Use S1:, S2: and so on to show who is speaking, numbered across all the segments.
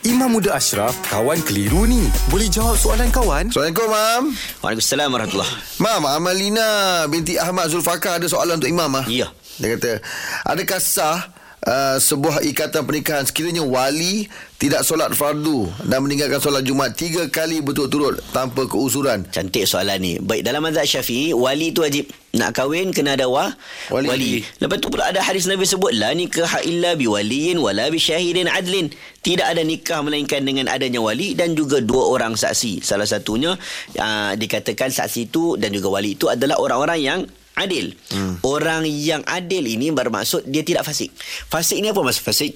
S1: Imam Muda Ashraf, kawan keliru ni. Boleh jawab soalan kawan?
S2: Assalamualaikum, Mam.
S3: Waalaikumsalam warahmatullahi
S2: Mam, Amalina binti Ahmad Zulfakar ada soalan untuk Imam. Ah.
S3: Ya.
S2: Dia kata, adakah sah uh, sebuah ikatan pernikahan sekiranya wali tidak solat fardu dan meninggalkan solat Jumaat tiga kali berturut-turut tanpa keusuran?
S3: Cantik soalan ni Baik dalam mazhab syafi'i Wali tu wajib Nak kahwin kena ada wa,
S2: Wali.
S3: wali. Lepas tu pula ada hadis Nabi sebut La nikah illa biwaliyin Wala bisyahidin adlin Tidak ada nikah Melainkan dengan adanya wali Dan juga dua orang saksi Salah satunya uh, Dikatakan saksi itu Dan juga wali itu adalah orang-orang yang Adil hmm. Orang yang adil ini Bermaksud dia tidak fasik Fasik ni apa maksud fasik?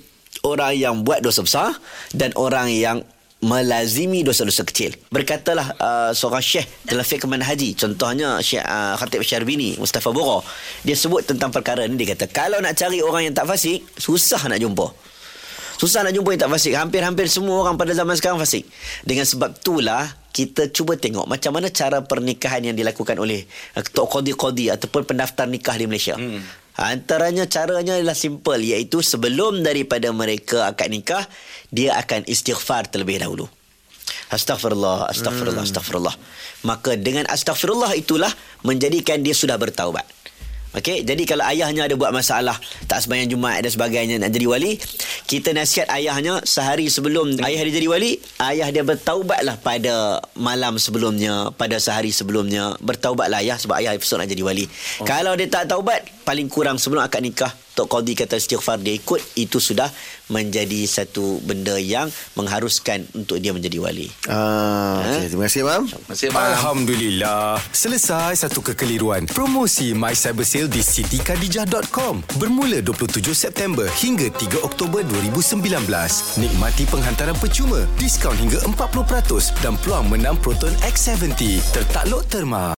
S3: Orang yang buat dosa besar Dan orang yang melazimi dosa-dosa kecil. Berkatalah uh, seorang syekh dalam fiqh manhaji, contohnya Syekh uh, Khatib Syarbini, Mustafa Bura. Dia sebut tentang perkara ni dia kata, kalau nak cari orang yang tak fasik, susah nak jumpa. Susah nak jumpa yang tak fasik. Hampir-hampir semua orang pada zaman sekarang fasik. Dengan sebab itulah kita cuba tengok macam mana cara pernikahan yang dilakukan oleh Tok Qadi-Qadi ataupun pendaftar nikah di Malaysia. Hmm. Antaranya caranya adalah simple iaitu sebelum daripada mereka akad nikah dia akan istighfar terlebih dahulu. Astaghfirullah, astaghfirullah, hmm. astaghfirullah. Maka dengan astaghfirullah itulah menjadikan dia sudah bertaubat. Okey, jadi kalau ayahnya ada buat masalah, tak sembahyang Jumaat dan sebagainya nak jadi wali, kita nasihat ayahnya sehari sebelum ayah dia jadi wali, ayah dia bertaubatlah pada malam sebelumnya, pada sehari sebelumnya, bertaubatlah ayah sebab ayah besok nak jadi wali. Oh. Kalau dia tak taubat, paling kurang sebelum akad nikah, Tok Qadi kata istighfar dia ikut, itu sudah menjadi satu benda yang mengharuskan untuk dia menjadi wali.
S2: Ah,
S3: Ha?
S2: okay. Terima kasih, Mam.
S4: Terima kasih, Mam.
S1: Alhamdulillah. Selesai satu kekeliruan. Promosi My Cyber Sale di sitikadijah.com. Bermula 27 September hingga 3 Oktober 2019. Nikmati penghantaran percuma, diskaun hingga 40% dan peluang menang Proton X70. Tertakluk terma.